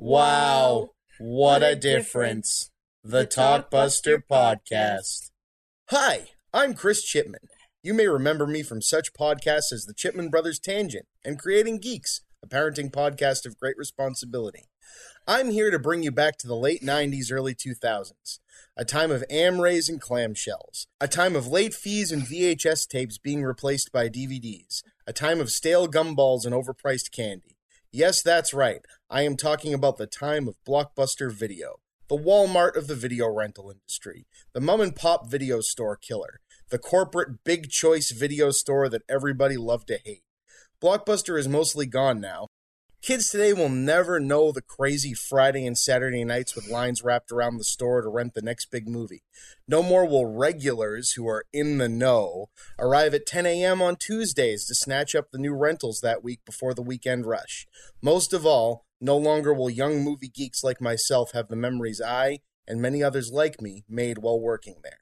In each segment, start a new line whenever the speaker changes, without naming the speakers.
Wow, what a difference. The Talkbuster Podcast.
Hi, I'm Chris Chipman. You may remember me from such podcasts as the Chipman Brothers Tangent and Creating Geeks, a parenting podcast of great responsibility. I'm here to bring you back to the late 90s, early 2000s, a time of Amrays and clamshells, a time of late fees and VHS tapes being replaced by DVDs, a time of stale gumballs and overpriced candy. Yes, that's right. I am talking about the time of Blockbuster Video, the Walmart of the video rental industry, the mom and pop video store killer, the corporate big choice video store that everybody loved to hate. Blockbuster is mostly gone now. Kids today will never know the crazy Friday and Saturday nights with lines wrapped around the store to rent the next big movie. No more will regulars who are in the know arrive at 10 a.m. on Tuesdays to snatch up the new rentals that week before the weekend rush. Most of all, no longer will young movie geeks like myself have the memories I, and many others like me, made while working there.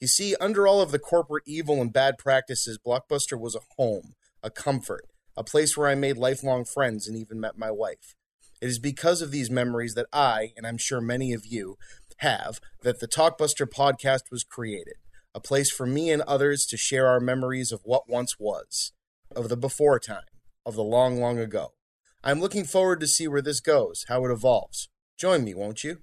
You see, under all of the corporate evil and bad practices, Blockbuster was a home, a comfort, a place where I made lifelong friends and even met my wife. It is because of these memories that I, and I'm sure many of you, have that the Talkbuster podcast was created. A place for me and others to share our memories of what once was, of the before time, of the long, long ago. I'm looking forward to see where this goes, how it evolves. Join me, won't you?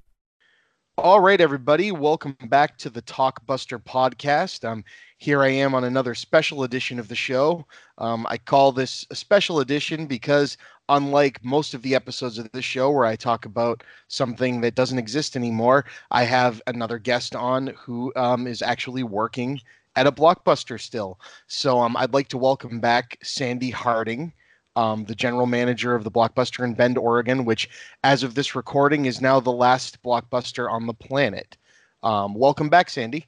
All right, everybody, welcome back to the Talkbuster podcast. Um, here I am on another special edition of the show. Um, I call this a special edition because, unlike most of the episodes of this show where I talk about something that doesn't exist anymore, I have another guest on who um, is actually working at a blockbuster still. So um, I'd like to welcome back Sandi Harding um, the general manager of the Blockbuster in Bend, Oregon, which, as of this recording, is now the last Blockbuster on the planet. Um, welcome back, Sandi.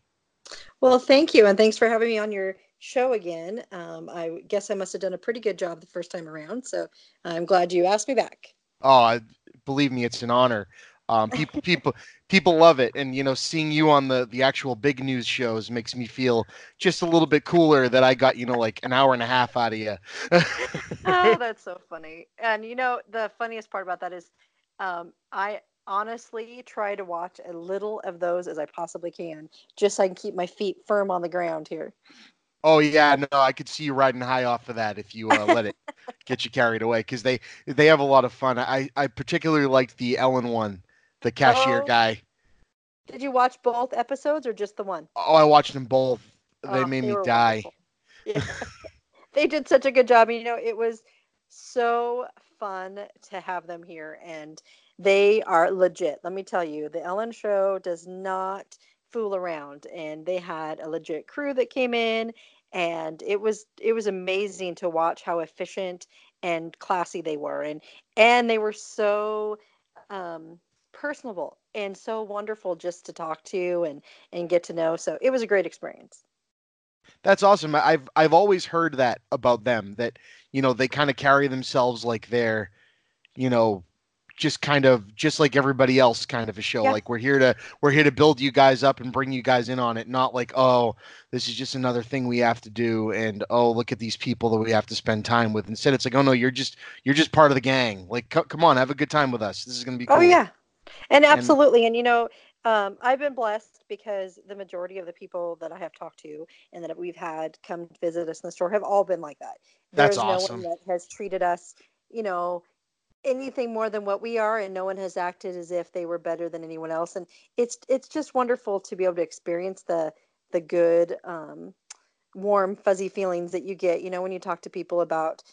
Well, thank you, and thanks for having me on your show again. Um, I guess I must have done a pretty good job the first time around, so I'm glad you asked me back.
Oh, believe me, it's an honor. Um, people, people, people love it, and you know, seeing you on the the actual big news shows makes me feel just a little bit cooler that I got you know like an hour and a half out of you.
oh, that's so funny. And you know, the funniest part about that is, um, I honestly try to watch a little of those as I possibly can, just so I can keep my feet firm on the ground here.
Oh yeah, no, I could see you riding high off of that if you uh, let it get you carried away because they they have a lot of fun. I I particularly liked the Ellen one the cashier oh. guy.
Did you watch both episodes or just the one?
Oh, I watched them both. They oh, made they me die.
Yeah. they did such a good job. You know, it was so fun to have them here, and they are legit. Let me tell you, the Ellen Show does not fool around, and they had a legit crew that came in, and it was it was amazing to watch how efficient and classy they were, and and they were so um, personable and so wonderful just to talk to and and get to know. So it was a great experience.
That's awesome. I've I've always heard that about them that you know they kind of carry themselves like they're you know just kind of just like everybody else kind of a show yeah. like we're here to we're here to build you guys up and bring you guys in on it not like oh this is just another thing we have to do and oh look at these people that we have to spend time with instead it's like oh no you're just you're just part of the gang like c- come on have a good time with us this is going to be oh,
cool. oh yeah and absolutely, and, and you know, um, I've been blessed because the majority of the people that I have talked to and that we've had come visit us in the store have all been like that.
There's
That's
awesome.
no one that has treated us, you know, anything more than what we are, and no one has acted as if they were better than anyone else. And it's it's just wonderful to be able to experience the the good, um, warm, fuzzy feelings that you get, you know, when you talk to people about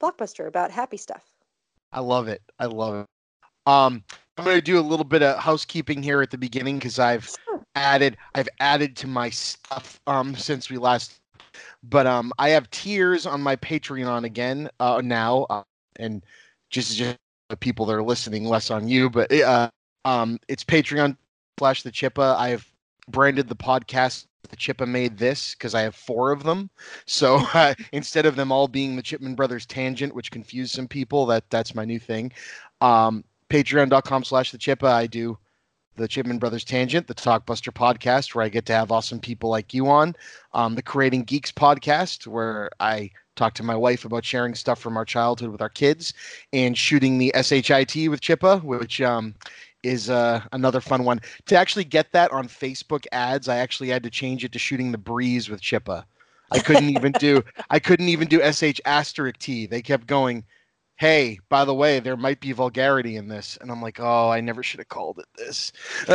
Blockbuster, about happy stuff.
I love it. I love it. Um, I'm going to do a little bit of housekeeping here at the beginning because I've added I've added to my stuff um, since we last. But um, I have tiers on my Patreon again uh, now, uh, and just just the people that are listening, less on you. But uh, um, it's Patreon slash the Chippa. I've branded the podcast the Chippa made this because I have four of them. So uh, instead of them all being the Chipman Brothers tangent, which confused some people, that that's my new thing. Um, patreon.com slash the chippa i do the chipman brothers tangent the talkbuster podcast where i get to have awesome people like you on um, the creating geeks podcast where i talk to my wife about sharing stuff from our childhood with our kids, and shooting the SHIT with Chippa, which um, is uh, another fun one. To actually get that on Facebook ads, I actually had to change it to shooting the breeze with Chippa. I couldn't even do I couldn't even do sh asterisk t. They kept going, "Hey, by the way, there might be vulgarity in this," and I'm like, "Oh, I never should have called it this."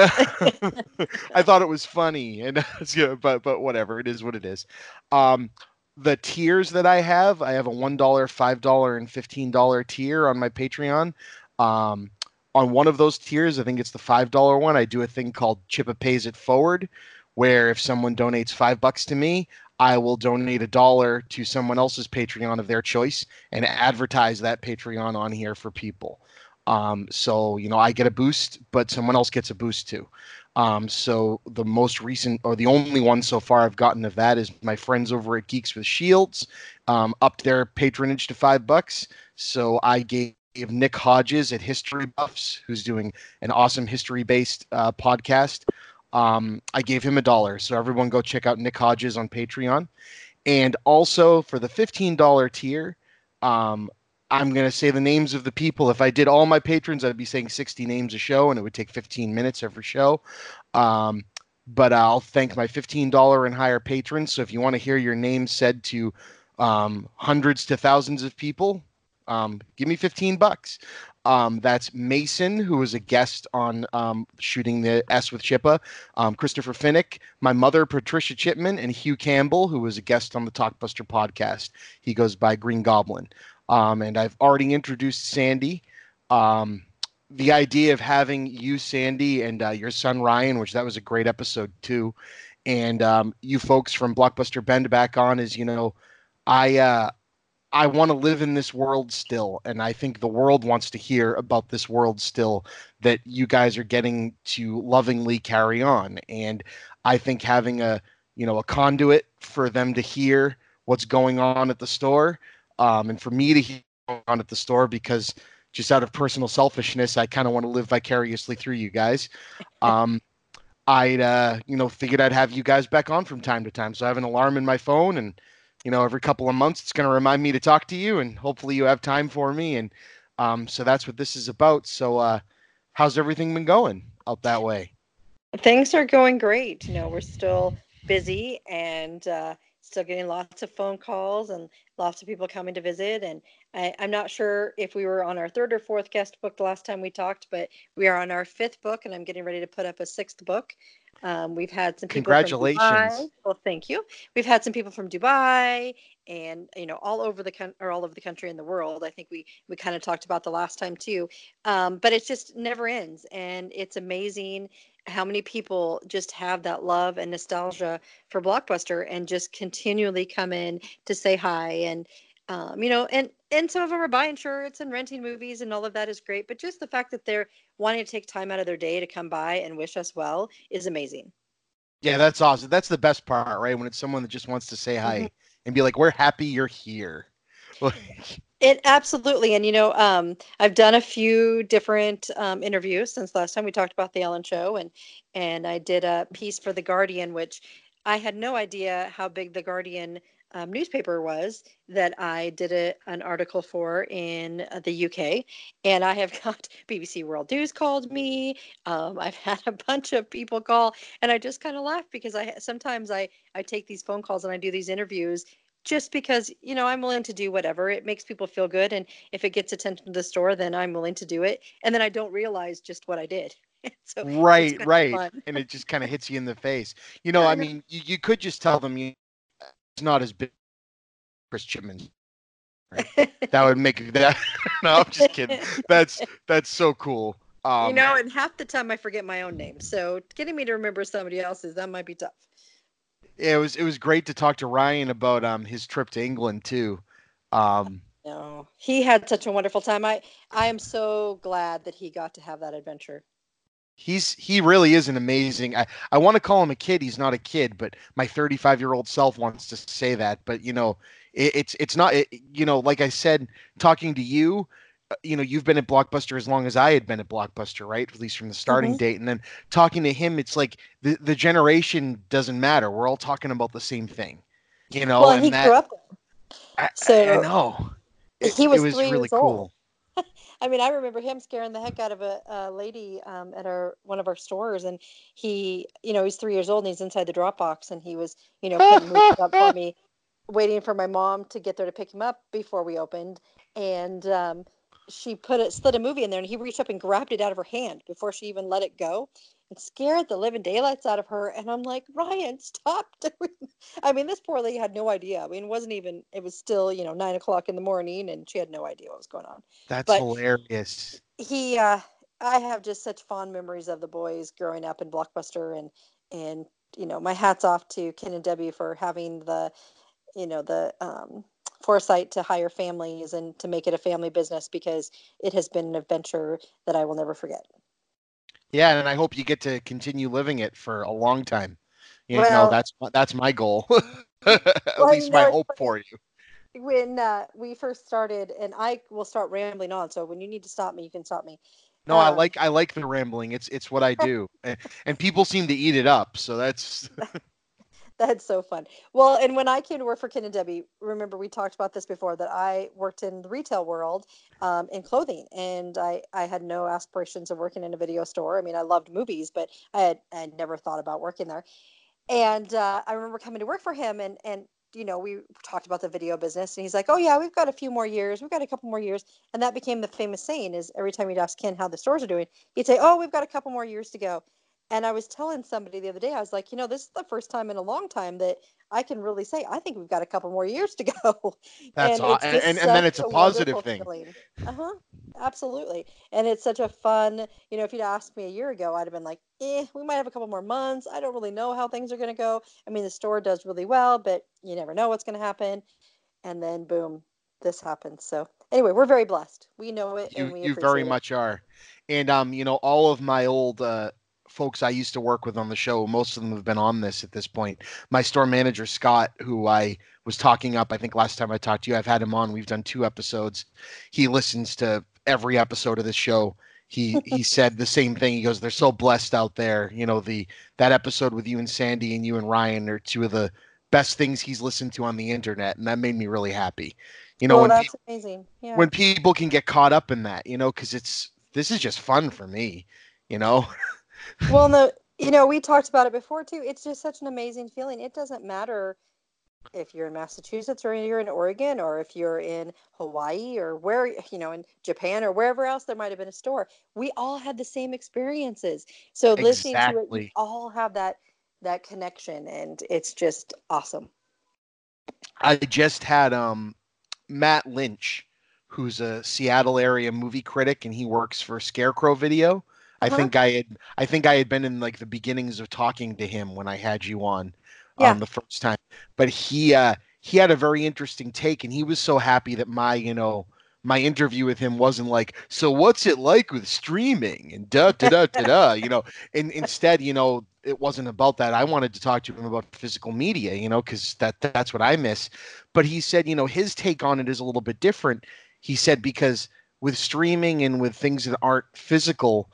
I thought it was funny, and but but whatever, it is what it is. Um, the tiers that I have, I have a one dollar, five dollar, and fifteen dollar tier on my Patreon. Um, on one of those tiers, I think it's the five dollar one. I do a thing called Chippa Pays It Forward, where if someone donates five bucks to me, I will donate a dollar to someone else's Patreon of their choice and advertise that Patreon on here for people. Um, so you know, I get a boost, but someone else gets a boost too. Um, so the most recent or the only one so far I've gotten of that is my friends over at Geeks with Shields um, upped their patronage to five bucks. So I gave Nick Hodges at History Buffs, who's doing an awesome history-based uh, podcast. Um, I gave him a dollar. So everyone go check out Nick Hodges on Patreon. And also for the $15 tier, um, I'm going to say the names of the people. If I did all my patrons, I'd be saying 60 names a show, and it would take 15 minutes every show. Um, but I'll thank my $15 and higher patrons. So if you want to hear your name said to um, hundreds to thousands of people, um, give me 15 bucks. Um, that's Mason, who was a guest on um, shooting the S with Chippa, um, Christopher Finnick, my mother, Patricia Chipman, and Hugh Campbell, who was a guest on the Talkbuster podcast. He goes by Green Goblin. Um, and I've already introduced Sandi. Um, the idea of having you, Sandi, and uh, your son Ryan, which that was a great episode too, and um, you folks from Blockbuster Bend back on is, you know, I uh, I want to live in this world still, and I think the world wants to hear about this world still that you guys are getting to lovingly carry on. And I think having a you know a conduit for them to hear what's going on at the store, um, and for me to hear on at the store because just out of personal selfishness, I kind of want to live vicariously through you guys. Um, I'd uh, you know figured I'd have you guys back on from time to time, so I have an alarm in my phone and you know, every couple of months, it's going to remind me to talk to you, and hopefully you have time for me. And um, so that's what this is about. So, uh, how's everything been going out that way?
Things are going great. You know, we're still busy and uh, still getting lots of phone calls and lots of people coming to visit. And I, am not sure if we were on our third or fourth guest book the last time we talked, but we are on our fifth book, and I'm getting ready to put up a sixth book. Um, we've had some people
congratulations.
Well, thank you. We've had some people from Dubai and you know all over the country or all over the country and the world. I think we we kind of talked about the last time too. Um, but it just never ends, and it's amazing how many people just have that love and nostalgia for Blockbuster and just continually come in to say hi and um, you know, and and some of them are buying shirts and renting movies and all of that is great. But just the fact that they're wanting to take time out of their day to come by and wish us well is amazing.
Yeah, that's awesome. That's the best part, right? When it's someone that just wants to say hi mm-hmm. and be like, "We're happy you're here."
it absolutely, and you know, um, I've done a few different um, interviews since last time we talked about the Ellen Show, and and I did a piece for the Guardian, which I had no idea how big the Guardian um, newspaper was that I did a, an article for in uh, the UK. And I have got BBC World News called me. Um, I've had a bunch of people call, and I just kind of laugh because I sometimes I, I take these phone calls and I do these interviews just because you know i'm willing to do whatever it makes people feel good and if it gets attention to the store then i'm willing to do it and then i don't realize just what i did
so right right and it just kind of hits you in the face you know yeah, i mean you, you could just tell them you not as big Chris Chipman. Right? that would make that. no, I'm just kidding. That's that's so cool.
Um, you know, and half the time I forget my own name, so getting me to remember somebody else's that might be tough.
It was it was great to talk to Ryan about um his trip to England too. Um,
no, he had such a wonderful time. I I am so glad that he got to have that adventure
he's he really is an amazing i, I want to call him a kid he's not a kid but my 35 year old self wants to say that but you know it, it's it's not it, you know like i said talking to you uh, you know you've been at blockbuster as long as i had been at blockbuster right at least from the starting mm-hmm. date and then talking to him it's like the, the generation doesn't matter we're all talking about the same thing you know
well, and he
that,
grew up
I,
So,
I know.
he was
it was
three
really
years
cool.
old. I mean, I remember him scaring the heck out of a, a lady um, at our one of our stores, and he, you know, he's three years old and he's inside the drop box, and he was, you know, putting up for me, waiting for my mom to get there to pick him up before we opened, and um, she put it slid a movie in there, and he reached up and grabbed it out of her hand before she even let it go, and scared the living daylights out of her. And I'm like, Ryan, stop doing. I mean, this poor lady had no idea. I mean, it wasn't even. It was still, you know, nine o'clock in the morning, and she had no idea what was going on
That's
but-
hilarious.
he uh i have just such fond memories of the boys growing up in blockbuster and and you know my hats off to ken and debbie for having the you know the um foresight to hire families and to make it a family business because it has been an adventure that i will never forget
Yeah, and I hope you get to continue living it for a long time. You
Well-
know, that's that's my goal. At
Well,
least my hope for you.
when uh, we first started and i will start rambling on so when you need to stop me you can stop me
No, I
Um,
like I like the rambling. It's it's what I do, and, and people seem to eat it up. So that's
That's so fun. Well, and when I came to work for Ken and Debbie, remember we talked about this before that I worked in the retail world um, in clothing, and I I had no aspirations of working in a video store. I mean, I loved movies, but I had I never thought about working there. And uh, I remember coming to work for him, and and you know we talked about the video business, and he's like, "Oh yeah, we've got a few more years. We've got a couple more years," and that became the famous saying: is every time you'd ask Ken how the stores are doing, he'd say, "Oh, we've got a couple more years to go." And I was telling somebody the other day, I was like, you know, this is the first time in a long time that I can really say I think we've got a couple more years to go.
That's aw-
it's
and- and- and then it's a positive thing.
Uh huh. Absolutely. And it's such a fun, you know, if you'd asked me a year ago, I'd have been like, eh, we might have a couple more months. I don't really know how things are going to go. I mean, the store does really well, but you never know what's going to happen. And then boom, this happens. So anyway, we're very blessed. We know it,
you
and we
you very
it.
much are, and um, you know, all of my old uh folks I used to work with on the show, most of them have been on this at this point. My store manager Scott, who I was talking up, I think last time I talked to you, I've had him on. We've done two episodes. He listens to every episode of this show. He he said the same thing. He goes, "They're so blessed out there." You know, the that episode with you and Sandi and you and Ryan are two of the best things he's listened to on the internet, and that made me really happy. You know,
oh,
when
that's
people
amazing. Yeah.
when people can get caught up in that, you know, because it's this is just fun for me, you know.
well no you know we talked about it before too. It's just such an amazing feeling. It doesn't matter if you're in massachusetts or you're in oregon or if you're in hawaii or where you know in japan or wherever else there might have been a store. We all had the same experiences. So listening to it we all have that that connection and it's just awesome.
I just had um Matt Lynch, who's a Seattle area movie critic, and he works for Scarecrow Video. I
Uh-huh.
think I had I think I had been in like the beginnings of talking to him when I had you on
Yeah.
um the first time. But he uh he had a very interesting take and he was so happy that my, you know, my interview with him wasn't like, so what's it like with streaming and da da da da da, you know. And instead, you know, it wasn't about that. I wanted to talk to him about physical media, you know, because that that's what I miss. But he said, you know, his take on it is a little bit different. He said because with streaming and with things that aren't physical,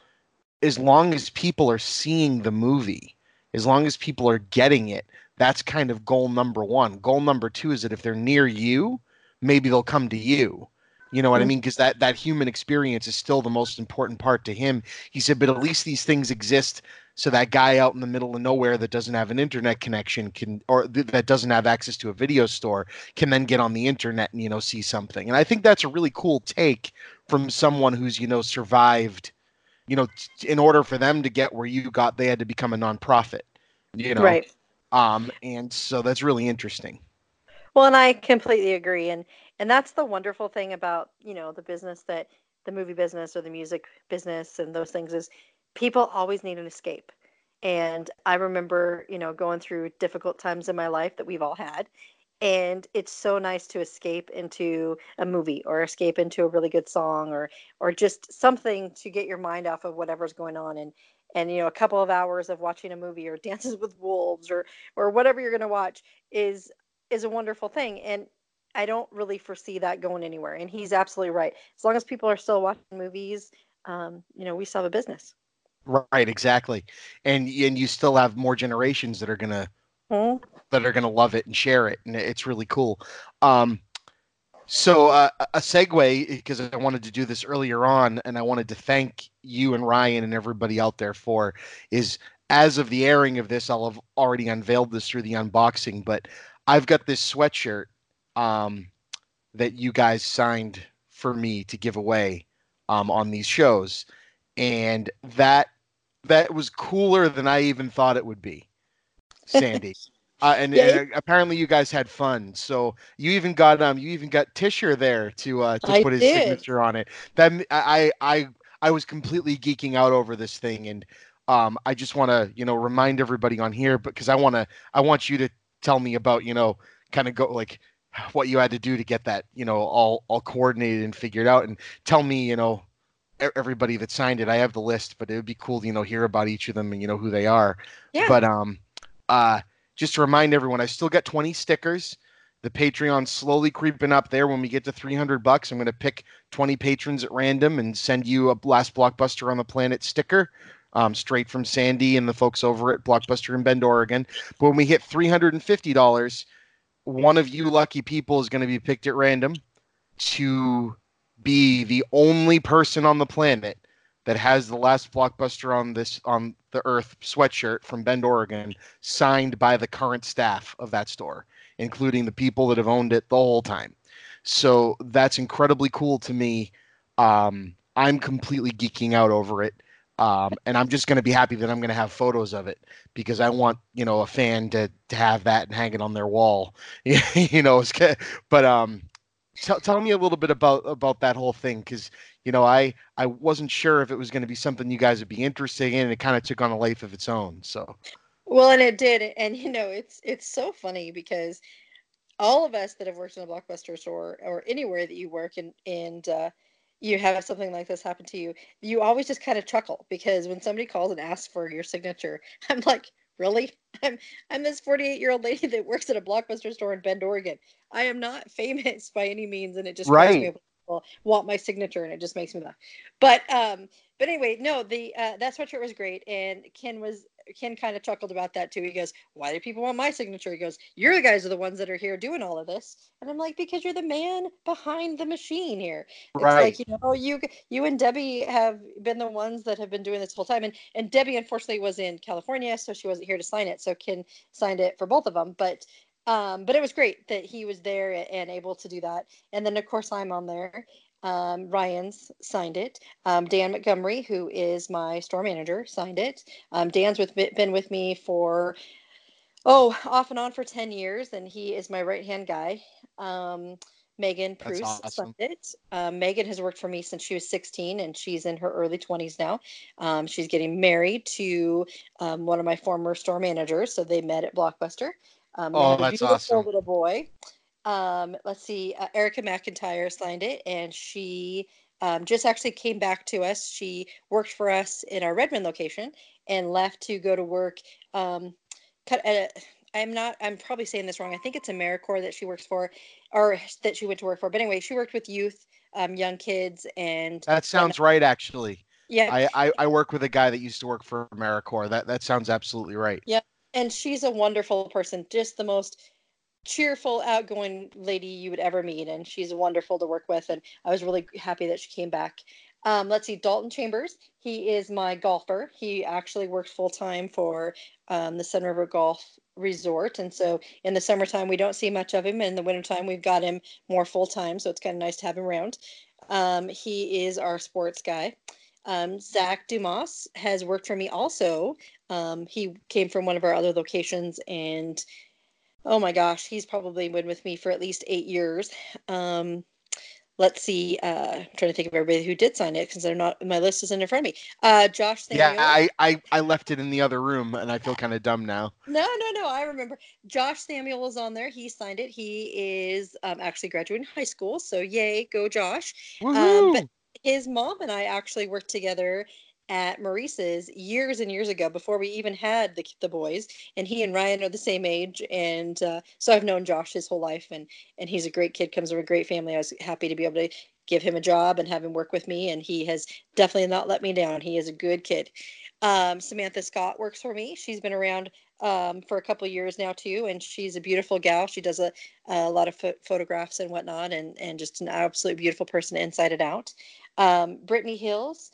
as long as people are seeing the movie, as long as people are getting it, that's kind of goal number one. Goal number two is that if they're near you, maybe they'll come to you. You know what I
Mhm.
mean? Because that that human experience is still the most important part to him. He said, but at least these things exist so that guy out in the middle of nowhere that doesn't have an internet connection can or th- that doesn't have access to a video store can then get on the internet and you know see something and i think that's a really cool take from someone who's you know survived you know in order for them to get where you got they had to become a nonprofit you know?
Right.
Um and so that's really interesting.
Well, and I completely agree, and and that's the wonderful thing about you know the business that the movie business or the music business and those things is people always need an escape. And I remember you know going through difficult times in my life that we've all had, and it's so nice to escape into a movie or escape into a really good song or or just something to get your mind off of whatever's going on and and you know a couple of hours of watching a movie or dances with wolves or or whatever you're going to watch is is a wonderful thing and i don't really foresee that going anywhere and he's absolutely right. As long as people are still watching movies um, you know we still have a business.
Right exactly and and you still have more generations that are gonna
Mhm.
that are going to love it and share it and it's really cool um So uh, a segue because I wanted to do this earlier on, and I wanted to thank you and Ryan and everybody out there for is as of the airing of this, I'll have already unveiled this through the unboxing, but I've got this sweatshirt um, that you guys signed for me to give away um, on these shows, and that that was cooler than I even thought it would be, Sandi. Uh, and
Yeah.
uh, apparently you guys had fun. So you even got um you even got Tisher there to uh to
I
put his
did.
signature on it. That I I I was completely geeking out over this thing and um I just want to, you know, remind everybody on here because I want to I want you to tell me about, you know, kind of go like what you had to do to get that, you know, all all coordinated and figured out and tell me, you know, everybody that signed it. I have the list, but it would be cool to, you know, hear about each of them and you know who they are.
Yeah.
But um uh just to remind everyone, I still got 20 stickers. The Patreon's slowly creeping up there. When we get to 300 bucks, I'm going to pick 20 patrons at random and send you a Last Blockbuster on the Planet sticker um, straight from Sandi and the folks over at Blockbuster in Bend, Oregon. But when we hit $350, one of you lucky people is going to be picked at random to be the only person on the planet that has the last blockbuster on this on the earth sweatshirt from Bend, Oregon, signed by the current staff of that store, including the people that have owned it the whole time. So that's incredibly cool to me. Um, I'm completely geeking out over it. Um, and I'm just going to be happy that I'm going to have photos of it because I want, you know, a fan to, to have that and hang it on their wall, you know, but, um, tell, tell me a little bit about, about that whole thing. Cause you know, I, I wasn't sure if it was going to be something you guys would be interested in. And it kind of took on a life of its own. So
Well, and it did, and you know, it's it's so funny because all of us that have worked in a blockbuster store or anywhere that you work and and uh, you have something like this happen to you, you always just kind of chuckle because when somebody calls and asks for your signature, I'm like, really? I'm I'm this 48 year old lady that works at a blockbuster store in Bend, Oregon. I am not famous by any means, and it just
Right.
People want my signature, and it just makes me laugh. But um, but anyway, no, the uh, that sweatshirt was great, and Ken was Ken kind of chuckled about that too. He goes, "Why do people want my signature?" He goes, "You're the guys are the ones that are here doing all of this," and I'm like, "Because you're the man behind the machine here." It's
Right.
like you know, you you and Debbie have been the ones that have been doing this whole time, and and Debbie unfortunately was in California, so she wasn't here to sign it. So Ken signed it for both of them, but. Um, but it was great that he was there and able to do that. And then, of course, I'm on there. Um, Ryan's signed it. Um, Dan Montgomery, who is my store manager, signed it. Um, Dan's with been with me for oh off and on for ten years, and he is my right hand guy. Um, Megan Bruce
awesome.
signed it. Um, Megan has worked for me since she was 16, and she's in her early 20s now. Um, she's getting married to um, one of my former store managers, so they met at Blockbuster. Um,
Oh,
a
that's awesome.
little boy. Um, let's see, uh, Erica McIntyre signed it, and she um, just actually came back to us. She worked for us in our Redmond location and left to go to work. Um, cut at, I'm not. I'm probably saying this wrong. I think it's AmeriCorps that she works for, or that she went to work for. But anyway, she worked with youth, um, young kids, and
that sounds right. Actually,
yeah,
I, I, I work with a guy that used to work for AmeriCorps. That, that sounds absolutely right.
And she's a wonderful person. Just the most cheerful, outgoing lady you would ever meet, and she's wonderful to work with. And I was really happy that she came back. Um, let's see, Dalton Chambers. He is my golfer. He actually works full time for um, the Sunriver Golf Resort, and so in the summertime we don't see much of him. In the wintertime we've got him more full time, so it's kind of nice to have him around. Um, he is our sports guy. Um, Zach Dumas has worked for me also. Um, he came from one of our other locations, and oh my gosh, he's probably been with me for at least eight years. Um, let's see. Uh, I'm trying to think of everybody who did sign it because they're not. My list isn't in front of me. Uh, Josh Samuel.
Yeah, I, I, I left it in the other room and I feel kind of dumb now.
No, no, no. I remember. Josh Samuel was on there. He signed it. He is um, actually graduating high school. So yay, go Josh.
Woohoo!
but- His mom and I actually worked together at Maurice's years and years ago before we even had the, the boys. And he and Ryan are the same age. And uh, so I've known Josh his whole life. And, and he's a great kid, comes from a great family. I was happy to be able to give him a job and have him work with me. And he has definitely not let me down. He is a good kid. Um, Samantha Scott works for me. She's been around um, for a couple years now too, and she's a beautiful gal. She does a, a lot of ph- photographs and whatnot, and and just an absolutely beautiful person inside and out. Um, Brittany Hills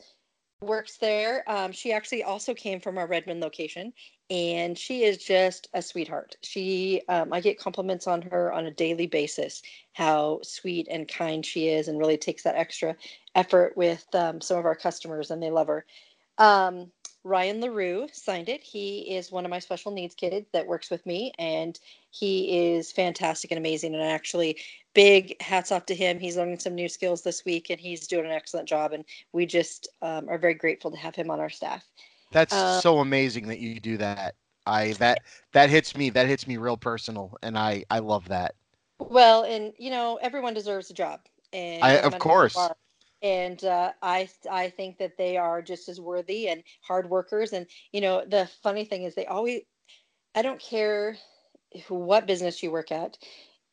works there. Um, she actually also came from our Redmond location, and she is just a sweetheart. She, um, I get compliments on her on a daily basis, how sweet and kind she is, and really takes that extra effort with um, some of our customers, and they love her. Ryan LaRue signed it. He is one of my special needs kids that works with me, and he is fantastic and amazing. And actually, big hats off to him. He's learning some new skills this week, and he's doing an excellent job. And we just um, are very grateful to have him on our staff.
That's
Um,
so amazing that you do that. I that that hits me. That hits me real personal, and I I love that.
Well, and you know, everyone deserves a job, and
I- of
matter who you
course.
are. And uh, I I think that they are just as worthy and hard workers. And you know, the funny thing is, they always. I don't care what business you work at.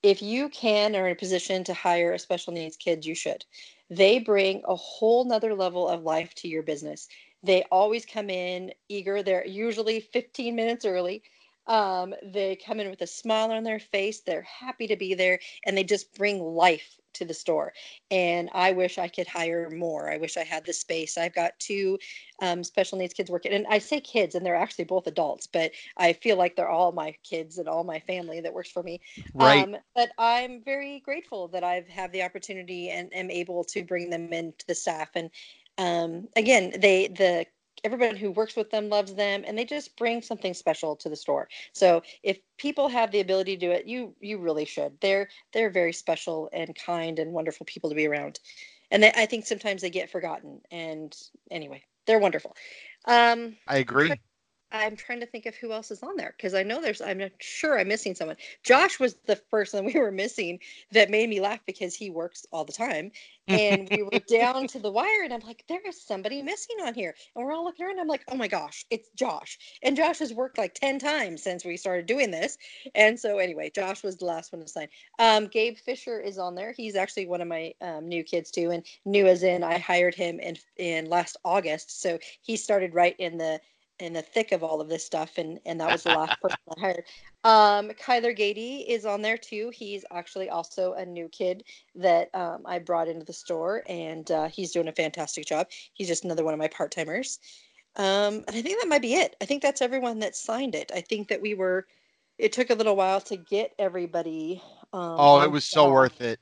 If you can or in a position to hire a special needs kid, you should. They bring a whole nother level of life to your business. They always come in eager. They're usually 15 minutes early. Um, they come in with a smile on their face. They're happy to be there and they just bring life to the store. And I wish I could hire more. I wish I had the space. I've got two um, special needs kids working, and I say kids, and they're actually both adults, but I feel like they're all my kids and all my family that works for me.
Right.
Um, but I'm very grateful that I've had the opportunity and am able to bring them into the staff. And um, again, they the everyone who works with them loves them, and they just bring something special to the store. So if people have the ability to do it, you you really should. They're they're very special and kind and wonderful people to be around. And they, I think sometimes they get forgotten. And anyway, they're wonderful. Um,
I agree.
I'm trying to think of who else is on there because I know there's. I'm not sure I'm missing someone. Josh was the person we were missing that made me laugh because he works all the time, and we were down to the wire, and I'm like, there is somebody missing on here, and we're all looking around. I'm like, oh my gosh, it's Josh, and Josh has worked like ten times since we started doing this, and so anyway, Josh was the last one to sign. Um, Gabe Fisher is on there. He's actually one of my um, new kids too, and new as in I hired him in in last August, so he started right in the in the thick of all of this stuff and and that was the last person I hired. Um Kyler Gady is on there too. He's actually also a new kid that um, I brought into the store and uh, he's doing a fantastic job. He's just another one of my part-timers. Um and I think that might be it. I think that's everyone that signed it. I think that we were it took a little while to get everybody um
Oh, it was so worth it.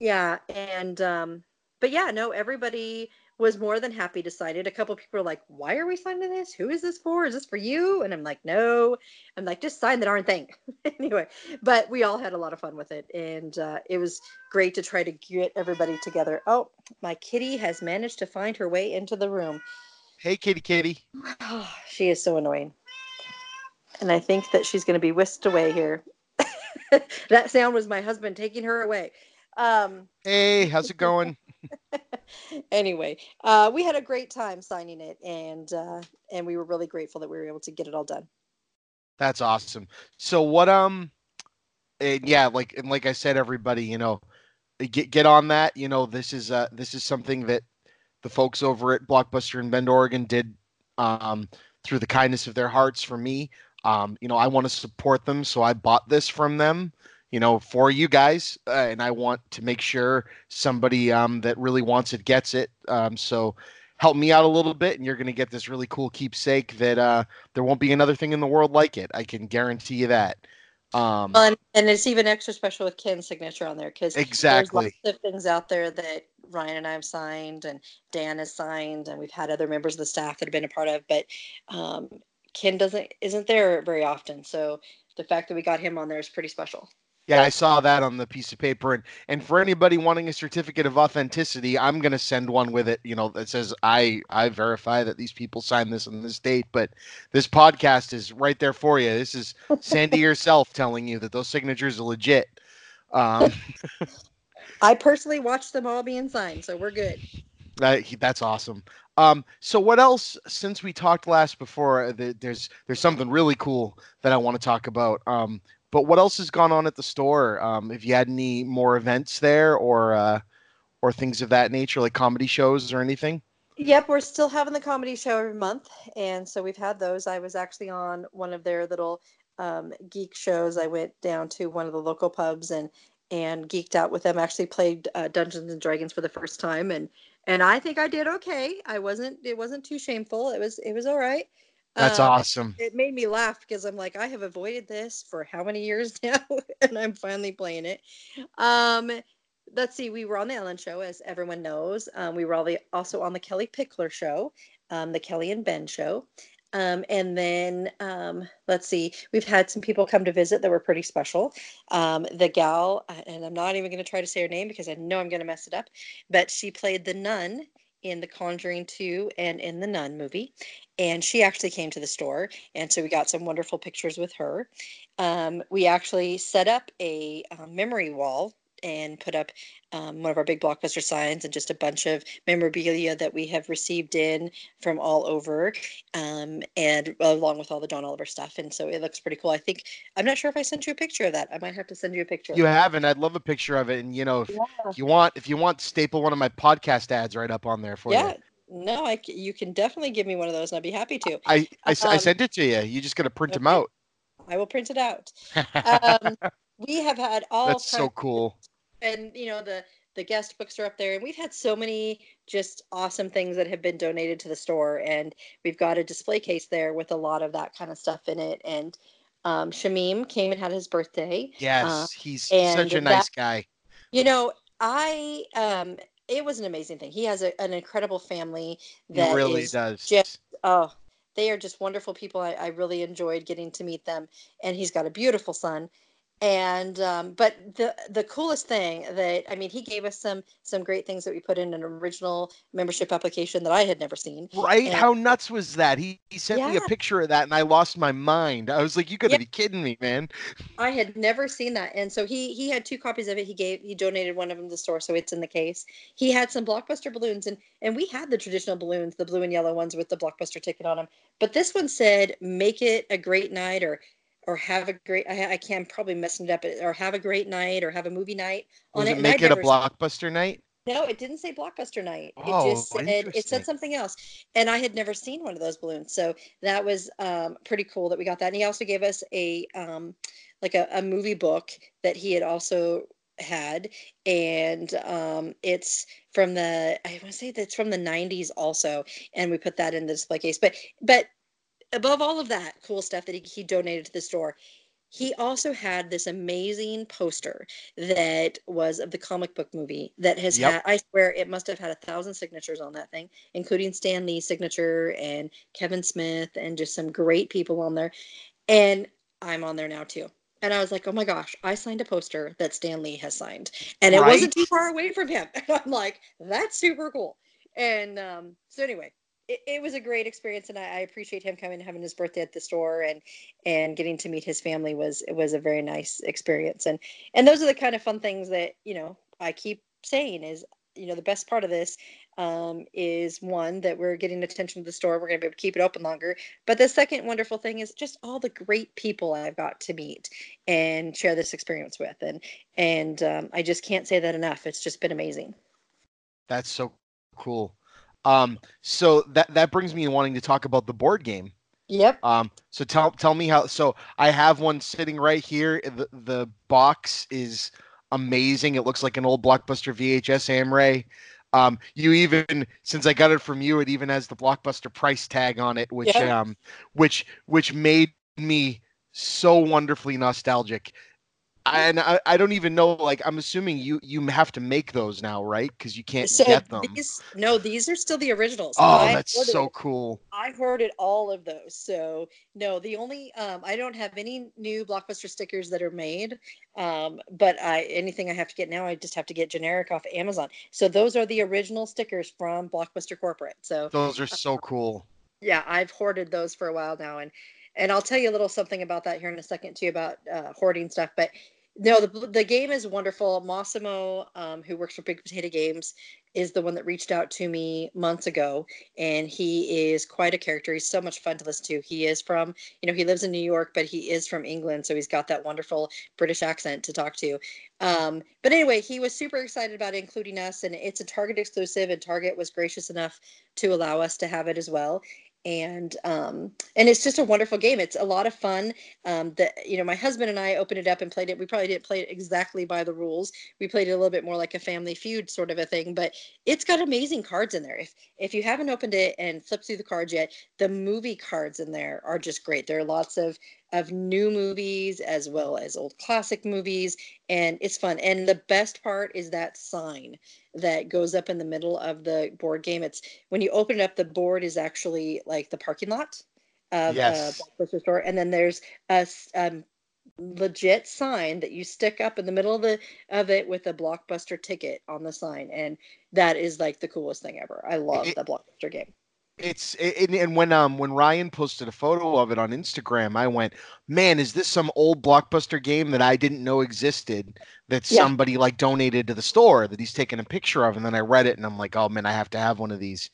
Yeah, and um, but yeah, no, everybody was more than happy to sign it. A couple people were like, "Why are we signing this? Who is this for? Is this for you?" And I'm like, "No." I'm like, "Just sign the darn thing." anyway, but we all had a lot of fun with it, and uh, it was great to try to get everybody together. Oh, my kitty has managed to find her way into the room.
Hey, kitty, kitty.
she is so annoying, and I think that she's going to be whisked away here. that sound was my husband taking her away. Um,
Hey, how's it going?
anyway, uh, we had a great time signing it, and uh, and we were really grateful that we were able to get it all done.
That's awesome. So what um and yeah, like and like I said everybody, you know, get get on that, you know, this is uh this is something that the folks over at Blockbuster in Bend, Oregon did um through the kindness of their hearts for me. Um you know, I want to support them, so I bought this from them, you know, for you guys, uh, and I want to make sure somebody um that really wants it gets it. Um so help me out a little bit and you're going to get this really cool keepsake that uh there won't be another thing in the world like it. I can guarantee you that. Um,
Well, and, and it's even extra special with Ken's signature on there because
Exactly.
there's lots of things out there that Ryan and I have signed, and Dan has signed, and we've had other members of the staff that have been a part of, but um, Ken doesn't isn't there very often, so the fact that we got him on there is pretty special.
Yeah, I saw that on the piece of paper, and and for anybody wanting a certificate of authenticity, I'm going to send one with it. You know that says I I verify that these people signed this on this date. But this podcast is right there for you. This is Sandi yourself telling you that those signatures are legit. Um,
I personally watched them all being signed, so we're good.
That, that's awesome. Um, so what else? Since we talked last before, uh, th- there's there's something really cool that I want to talk about. Um, but what else has gone on at the store? Um, have you had any more events there, or uh, or things of that nature, like comedy shows or anything?
Yep, we're still having the comedy show every month, and so we've had those. I was actually on one of their little um, geek shows. I went down to one of the local pubs and and geeked out with them. Actually played uh, Dungeons and Dragons for the first time, and and I think I did okay. I wasn't. It wasn't too shameful. It was. It was all right.
That's
Um,
awesome.
It made me laugh because I'm like, I have avoided this for how many years now, and I'm finally playing it. Um, let's see. We were on the Ellen Show, as everyone knows. Um, we were all the, also on the Kellie Pickler Show, um, the Kelly and Ben Show. Um, and then um, let's see, we've had some people come to visit that were pretty special. Um, the gal, and I'm not even going to try to say her name because I know I'm going to mess it up, but she played the nun in The Conjuring 2 and in the Nun movie. And she actually came to the store. And so we got some wonderful pictures with her. Um, we actually set up a, uh memory wall and put up um, one of our big blockbuster signs and just a bunch of memorabilia that we have received in from all over um, and along with all the John Oliver stuff. And so it looks pretty cool. I think, I'm not sure if I sent you a picture of that. I might have to send you a picture.
You haven't. I'd love a picture of it. And you know, if,
Yeah.
you want, if you want, staple one of my podcast ads right up on there for
Yeah.
you.
No, I, you can definitely give me one of those and I'd be happy to.
I
Um,
sent it to you. You just got to print them out.
I will print it out. Um, we have had all
That's so cool.
And you know the the guest books are up there and we've had so many just awesome things that have been donated to the store and we've got a display case there with a lot of that kind of stuff in it and um, Shamim came and had his birthday
Yes, he's such a
that-
nice guy.
you know I um it was an amazing thing he has a, an incredible family
He
that
really does.
just oh they are just wonderful people I, I really enjoyed getting to meet them and he's got a beautiful son and um, but the the coolest thing that i mean he gave us some some great things that we put in an original membership application that i had never seen
Right?
And-
How nuts was that? He he sent me a picture of that and I lost my mind. I was like, you gotta
Yeah.
be kidding me, man.
i had never seen that and so he he had two copies of it he gave he donated one of them to the store so it's in the case he had some blockbuster balloons and and we had the traditional balloons the blue and yellow ones with the blockbuster ticket on them but this one said make it a great night or or have a great I, I can't I'm probably messing it up or have a great night or have a movie night on it
it make it a blockbuster night?
No, it didn't say Blockbuster Night. It
Oh,
just said it said something else, and I had never seen one of those balloons, so that was um, pretty cool that we got that. And he also gave us a um, like a, a movie book that he had also had, and um, it's from the I want to say that's from the '90s also, and we put that in the display case. But but above all of that cool stuff that he, he donated to the store. He also had this amazing poster that was of the comic book movie that has
Yep.
had, I swear it must have had a thousand signatures on that thing, including Stan Lee's signature and Kevin Smith and just some great people on there. And I'm on there now too. And I was like, oh my gosh, I signed a poster that Stan Lee has signed. And it wasn't too far away from him. And I'm like, that's super cool. And um, so anyway, it, it was a great experience and I, I appreciate him coming and having his birthday at the store and and getting to meet his family was it was a very nice experience. And and those are the kind of fun things that, you know, I keep saying is, you know, the best part of this um, is one that we're getting attention to the store. We're going to be able to keep it open longer. But the second wonderful thing is just all the great people I've got to meet and share this experience with. And and um, I just can't say that enough. It's just been amazing.
That's so cool. Um, so that that brings me to wanting to talk about the board game.
Yep.
Um, so tell tell me how. So I have one sitting right here. The the box is amazing. It looks like an old blockbuster VHS Amray. Um, you even since I got it from you, it even has the blockbuster price tag on it, which
Yeah.
um, which which made me so wonderfully nostalgic. And I, I don't even know. Like I'm assuming you you have to make those now, right? Because you can't
So
get them.
these no, these are still the originals.
Oh,
I
that's so cool.
I hoarded all of those. So no, the only um, I don't have any new blockbuster stickers that are made. Um, but I anything I have to get now, I just have to get generic off Amazon. So those are the original stickers from Blockbuster Corporate. So
Those are so cool.
yeah, I've hoarded those for a while now, and and I'll tell you a little something about that here in a second too about uh, hoarding stuff. But no, the the game is wonderful. Massimo, um, who works for Big Potato Games, is the one that reached out to me months ago, and he is quite a character. He's so much fun to listen to. He is from, you know, he lives in New York, but he is from England, so he's got that wonderful British accent to talk to. Um, but anyway, he was super excited about including us, and it's a Target exclusive, and Target was gracious enough to allow us to have it as well and um and it's just a wonderful game. It's a lot of fun um that you know my husband and i opened it up and played it. We probably didn't play it exactly by the rules. We played it a little bit more like a family feud sort of a thing but it's got amazing cards in there. If if you haven't opened it and flipped through the cards yet the movie cards in there are just great. There are lots of of new movies as well as old classic movies and it's fun. And the best part is that sign that goes up in the middle of the board game. It's when you open it up the board is actually like the parking lot of
Yes.
a blockbuster store and then there's a um, legit sign that you stick up in the middle of the of it with a blockbuster ticket on the sign and that is like the coolest thing ever. I love
It-
the blockbuster game
It's it, and when um when Ryan posted a photo of it on Instagram, I went, "Man, is this some old blockbuster game that I didn't know existed that
Yeah.
somebody like donated to the store that he's taking a picture of?" And then I read it and I'm like, "Oh man, I have to have one of these."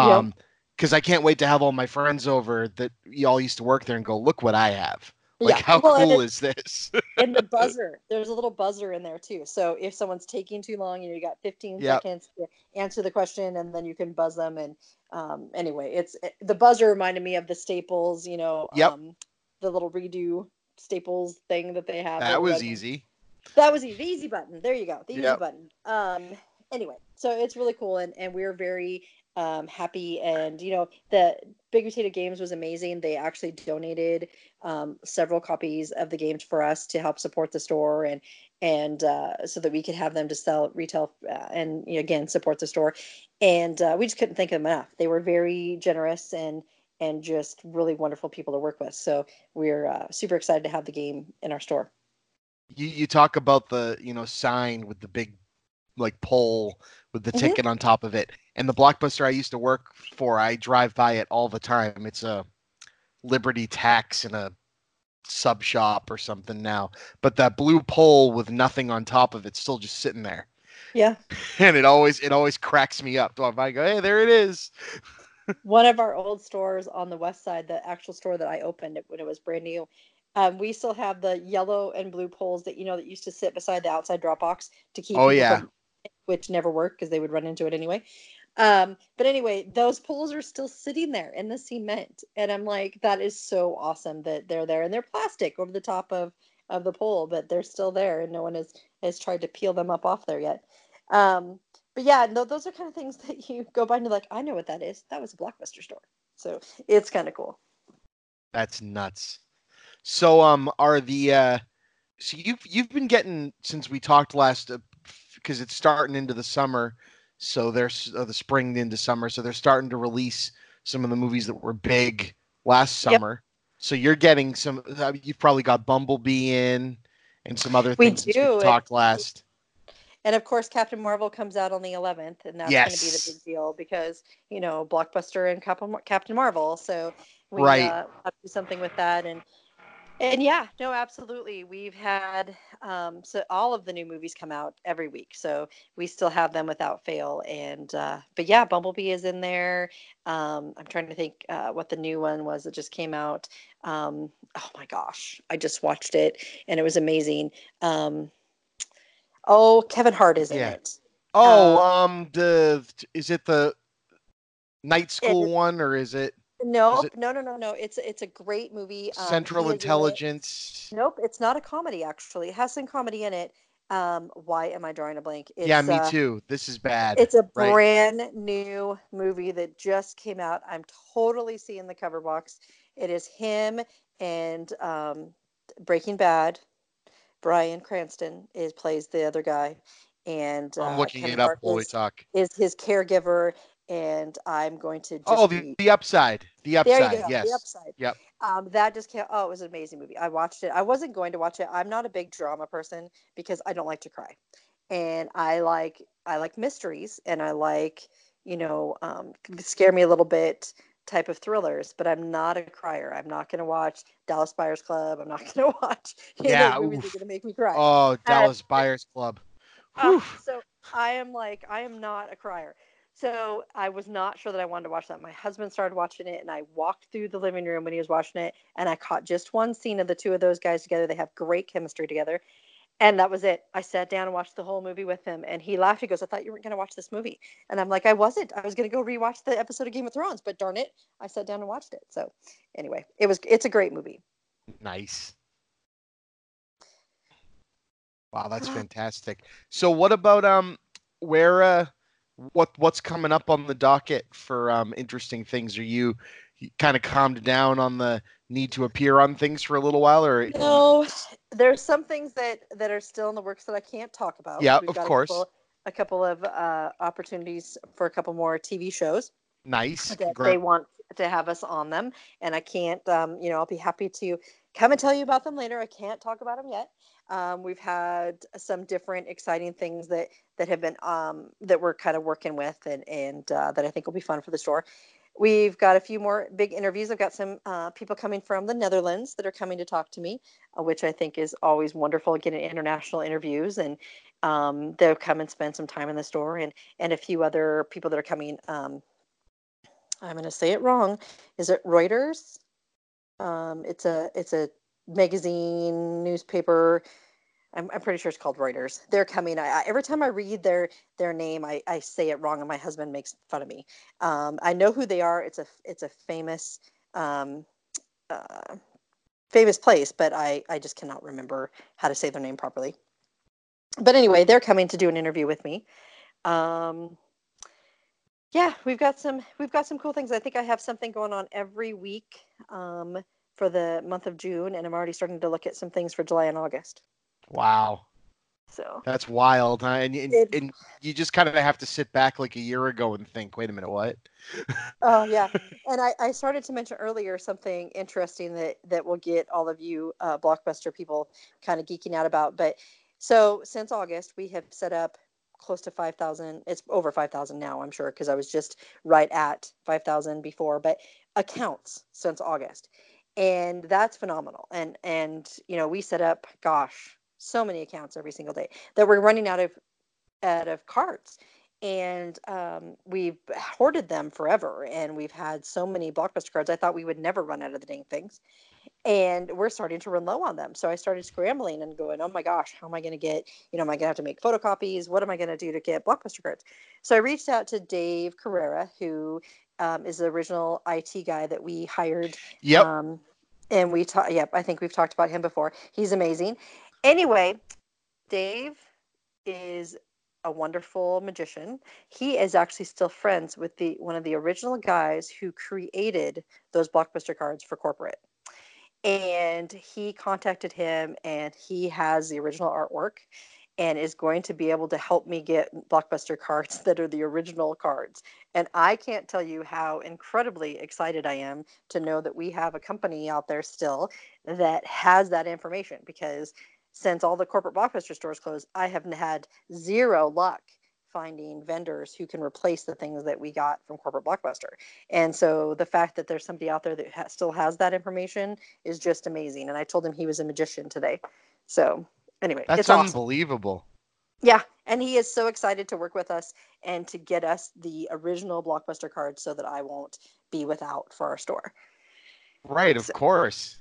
Yeah.
Um because I can't wait to have all my friends over that y'all used to work there and go, "Look what I have." Like
Yeah.
how
Well,
cool is this?
and the buzzer there's a little buzzer in there too so if someone's taking too long you know you got 15
Yep.
seconds to answer the question and then you can buzz them and um anyway it's it, the buzzer reminded me of the staples you know
Yep.
um the little redo staples thing that they have
that was easy.
that was easy the easy button there you go the easy
Yep.
button um anyway so it's really cool and and we're very um happy. And you know the big potato games was amazing. They actually donated um several copies of the games for us to help support the store and and uh so that we could have them to sell retail uh, and you know, again support the store. And uh, we just couldn't think of them enough. They were very generous and and just really wonderful people to work with. So we're uh, super excited to have the game in our store.
You you talk about the, you know, sign with the big like pole with the
Mhm.
ticket on top of it. And the blockbuster I used to work for, I drive by it all the time. It's a Liberty Tax in a sub shop or something now. But that blue pole with nothing on top of it's still just sitting there.
yeah
And it always it always cracks me up. So I go, hey, there it is.
one of our old stores on the west side, the actual store that I opened it when it was brand new, um, we still have the yellow and blue poles that you know that used to sit beside the outside drop box to keep.
Oh, yeah.
from- which never worked because they would run into it anyway. Um, but anyway, those poles are still sitting there in the cement, and I'm like, that is so awesome that they're there, and they're plastic over the top of of the pole, but they're still there, and no one has has tried to peel them up off there yet. Um, but yeah, no, those are kind of things that you go by and you're like, I know what that is. That was a blockbuster store. So it's kind of cool.
That's nuts. So um are the uh so you've you've been getting since we talked last because it's starting into the summer so there's uh, the spring into summer so they're starting to release some of the movies that were big last
Yep.
summer so you're getting some uh, you've probably got Bumblebee in and some other
We
things
do,
we talked last
And of course, Captain Marvel comes out on the 11th, and that's going to be the big deal because you know Blockbuster and Captain Captain Marvel. So we
Right.
uh, have to do something with that, and and yeah, no, absolutely. We've had um, so all of the new movies come out every week, so we still have them without fail. And uh, but yeah, Bumblebee is in there. Um, I'm trying to think uh, what the new one was that just came out. Um, oh my gosh, I just watched it and it was amazing. Um, oh, Kevin Hart is in
Yeah.
it.
oh
Uh,
um the is it the night school
is-
one or is it
No,
it-
no, no, no, no. It's it's a great movie. Um,
Central
he is in it.
Intelligence
Nope, it's not a comedy. Actually, it has some comedy in it. Um, why am I drawing a blank? It's,
yeah me
uh,
too this is bad
It's a
right?
brand new movie that just came out. I'm totally seeing the cover box. It is him and um, Breaking Bad. Bryan Cranston is plays the other guy, and
I'm
uh,
looking it up while we talk.
is his caregiver. And I'm going to just
Oh,
be
the, the upside. The
there
upside.
you go.
Yes.
The upside.
Yep.
Um, that just came. Oh, it was an amazing movie. I watched it. I wasn't going to watch it. I'm not a big drama person because I don't like to cry, and I like I like mysteries, and I like you know um, scare me a little bit type of thrillers, but I'm not a crier. I'm not going to watch Dallas Buyers Club. I'm not going to watch
Yeah,
know, movies are going to make me cry.
Oh, Dallas Buyers Club.
Uh, so I am like, I am not a crier. So I was not sure that I wanted to watch that. My husband started watching it, and I walked through the living room when he was watching it, and I caught just one scene of the two of those guys together. They have great chemistry together. And that was it. I sat down and watched the whole movie with him, and he laughed. He goes, "I thought you weren't going to watch this movie," and I'm like, "I wasn't. I was going to go rewatch the episode of Game of Thrones, but darn it, I sat down and watched it." So, anyway, it was. It's a great movie.
Nice. Wow, that's fantastic. So what about um where uh what what's coming up on the docket for um interesting things? Are you, you kind of calmed down on the need to appear on things for a little while or
No, there's some things that that are still in the works that I can't talk about.
Yeah,
We've
of
got
course.
A couple, a couple of uh, opportunities for a couple more TV shows
nice?
that they want to have us on them, and I can't. Um, you know, I'll be happy to come and tell you about them later. I can't talk about them yet. Um, we've had some different exciting things that that have been um, that we're kind of working with, and and uh, that I think will be fun for the store. We've got a few more big interviews. I've got some uh, people coming from the Netherlands that are coming to talk to me, uh, which I think is always wonderful getting international interviews. And um, they'll come and spend some time in the store, and and a few other people that are coming. Um, I'm going to say it wrong. Is it Reuters? Um, it's a it's a magazine newspaper. I'm, I'm pretty sure it's called Reuters. They're coming. I, I, every time I read their their name, I, I say it wrong, and my husband makes fun of me. Um, I know who they are. It's a it's a famous um, uh, famous place, but I I just cannot remember how to say their name properly. But anyway, they're coming to do an interview with me. Um, yeah, we've got some we've got some cool things. I think I have something going on every week um, for the month of June, and I'm already starting to look at some things for July and August.
Wow.
So
That's wild, huh? And, and,
It-
and you just kind of have to sit back like a year ago and think, wait a minute, what?
Oh yeah, and I, I started to mention earlier something interesting that that will get all of you uh, blockbuster people kind of geeking out about. But so since August, we have set up close to five thousand. It's over five thousand now, I'm sure, because I was just right at five thousand before. But accounts since August, and that's phenomenal. And and you know we set up, gosh, so many accounts every single day that we're running out of out of cards and um, we've hoarded them forever and we've had so many blockbuster cards i thought we would never run out of the dang things and we're starting to run low on them so i started scrambling and going oh my gosh how am i going to get you know am i going to have to make photocopies what am i going to do to get blockbuster cards so i reached out to dave carrera who um, is the original it guy that we hired
Yep.
um, and we talked. Yep, I think we've talked about him before. He's amazing. Anyway, Dave is a wonderful magician. He is actually still friends with the one of the original guys who created those blockbuster cards for corporate. And he contacted him, and he has the original artwork, and is going to be able to help me get blockbuster cards that are the original cards. And I can't tell you how incredibly excited I am to know that we have a company out there still that has that information because since all the corporate blockbuster stores closed, I have had zero luck finding vendors who can replace the things that we got from corporate blockbuster. And so the fact that there's somebody out there that ha- still has that information is just amazing. And I told him he was a magician today. So anyway,
That's
it's awesome.
unbelievable.
Yeah, and he is so excited to work with us and to get us the original blockbuster cards so that I won't be without for our store.
Right, of
So-
course.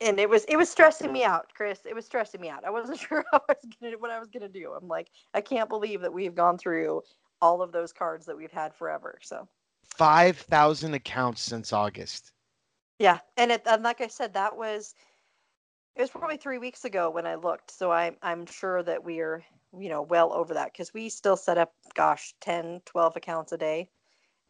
And it was it was stressing me out, Chris. It was stressing me out. I wasn't sure how I was gonna what I was gonna do. I'm like, I can't believe that we've gone through all of those cards that we've had forever. So
5,000 accounts since August.
yeah, and it and like I said, that was it was probably three weeks ago when I looked. So I'm I'm sure that we are you know well over that because we still set up gosh 10 12 accounts a day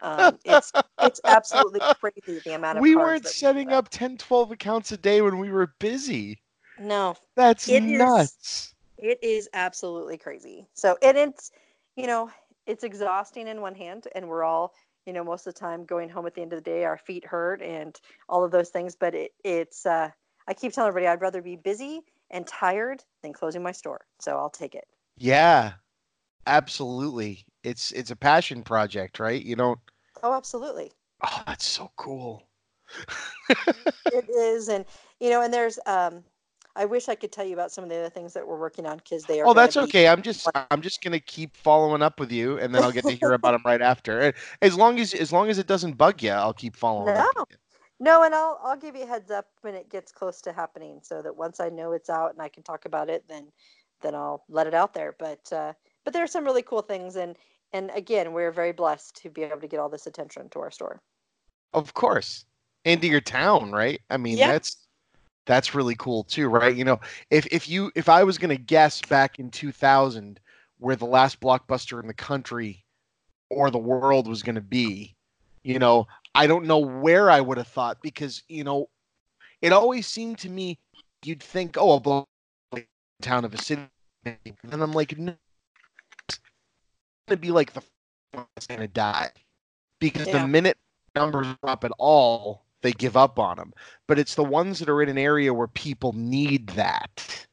um, it's it's absolutely crazy the amount of
we weren't
that we
setting
set
up 10, 12 accounts a day when we were busy.
no
That's
It is-
nuts.
it is absolutely crazy so and it's you know it's exhausting in one hand and we're all you know most of the time going home at the end of the day our feet hurt and all of those things but it it's uh i keep telling everybody i'd rather be busy and tired than closing my store so i'll take it
Yeah, absolutely. It's it's a passion project, right? You don't.
Oh absolutely
Oh, that's so cool.
it is, and you know, and there's um, I wish I could tell you about some of the other things that we're working on because they are.
Oh, that's okay. I'm just I'm just gonna keep following up with you, and then I'll get to hear about them right after. And As long as as long as it doesn't bug you, I'll keep following up.
No.
you.
No, and I'll I'll give you a heads up when it gets close to happening, so that once I know it's out and I can talk about it, then then I'll let it out there. But uh, but there are some really cool things, and and again, we're very blessed to be able to get all this attention to our store.
Of course, into your town, right? I mean,
Yeah.
that's that's really cool too, right? You know, if if you if I was gonna guess back in 2000 where the last blockbuster in the country or the world was gonna be, you know, I don't know where I would have thought because you know, it always seemed to me you'd think, oh, a block town of a city, and I'm like, no, gonna be like the one that's gonna die because
Yeah.
the minute numbers drop at all, they give up on them. But it's the ones that are in an area where people need that,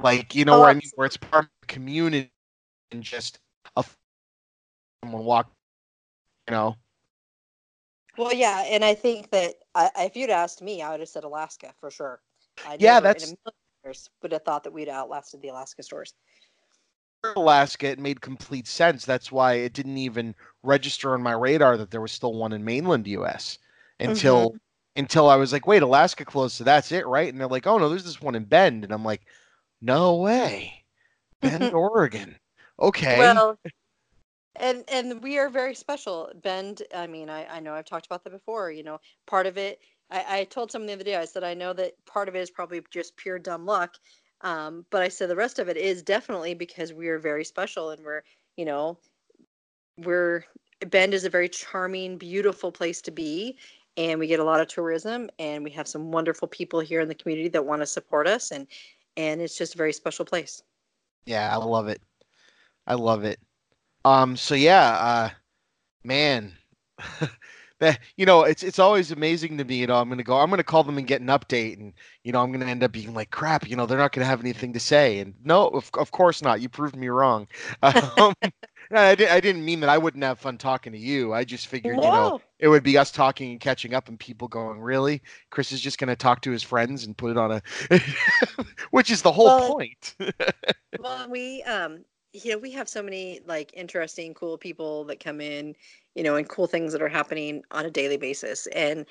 like you know
Oh,
where I mean, where it's part of the community and just a someone walk, you know.
Well, yeah, and I think that I, if you'd asked me, I would have said Alaska for sure. I
Yeah,
never in a
that's-
years would have thought that we'd outlasted the Alaska stores.
Alaska, it made complete sense. That's why it didn't even register on my radar that there was still one in mainland U.S. until mm-hmm. until I was like, wait, Alaska closed, so that's it, right? And they're like, oh no, there's this one in Bend, and I'm like, no way, Bend, Oregon. Okay,
Well, and and we are very special. Bend, I mean, I, I know I've talked about that before. You know, part of it, I, I told someone the other day, I said, I know that part of it is probably just pure dumb luck. Um, but I said the rest of it is definitely because we are very special and we're, you know, we're, Bend is a very charming, beautiful place to be. And we get a lot of tourism and we have some wonderful people here in the community that want to support us. And, and it's just a very special place.
yeah, I love it. I love it. Um, so yeah, uh, man, you know, it's it's always amazing to me. You know, I'm gonna go, I'm gonna call them and get an update, and you know, I'm gonna end up being like, crap. You know, they're not gonna have anything to say, and no, of of course not. You proved me wrong. Um, I, di- I didn't mean that I wouldn't have fun talking to you. I just figured, you know, it would be us talking and catching up, and people going, really? Chris is just gonna talk to his friends and put it on a, which is the whole
Well,
point.
Well, we um you know, we have so many like interesting, cool people that come in, you know, and cool things that are happening on a daily basis. And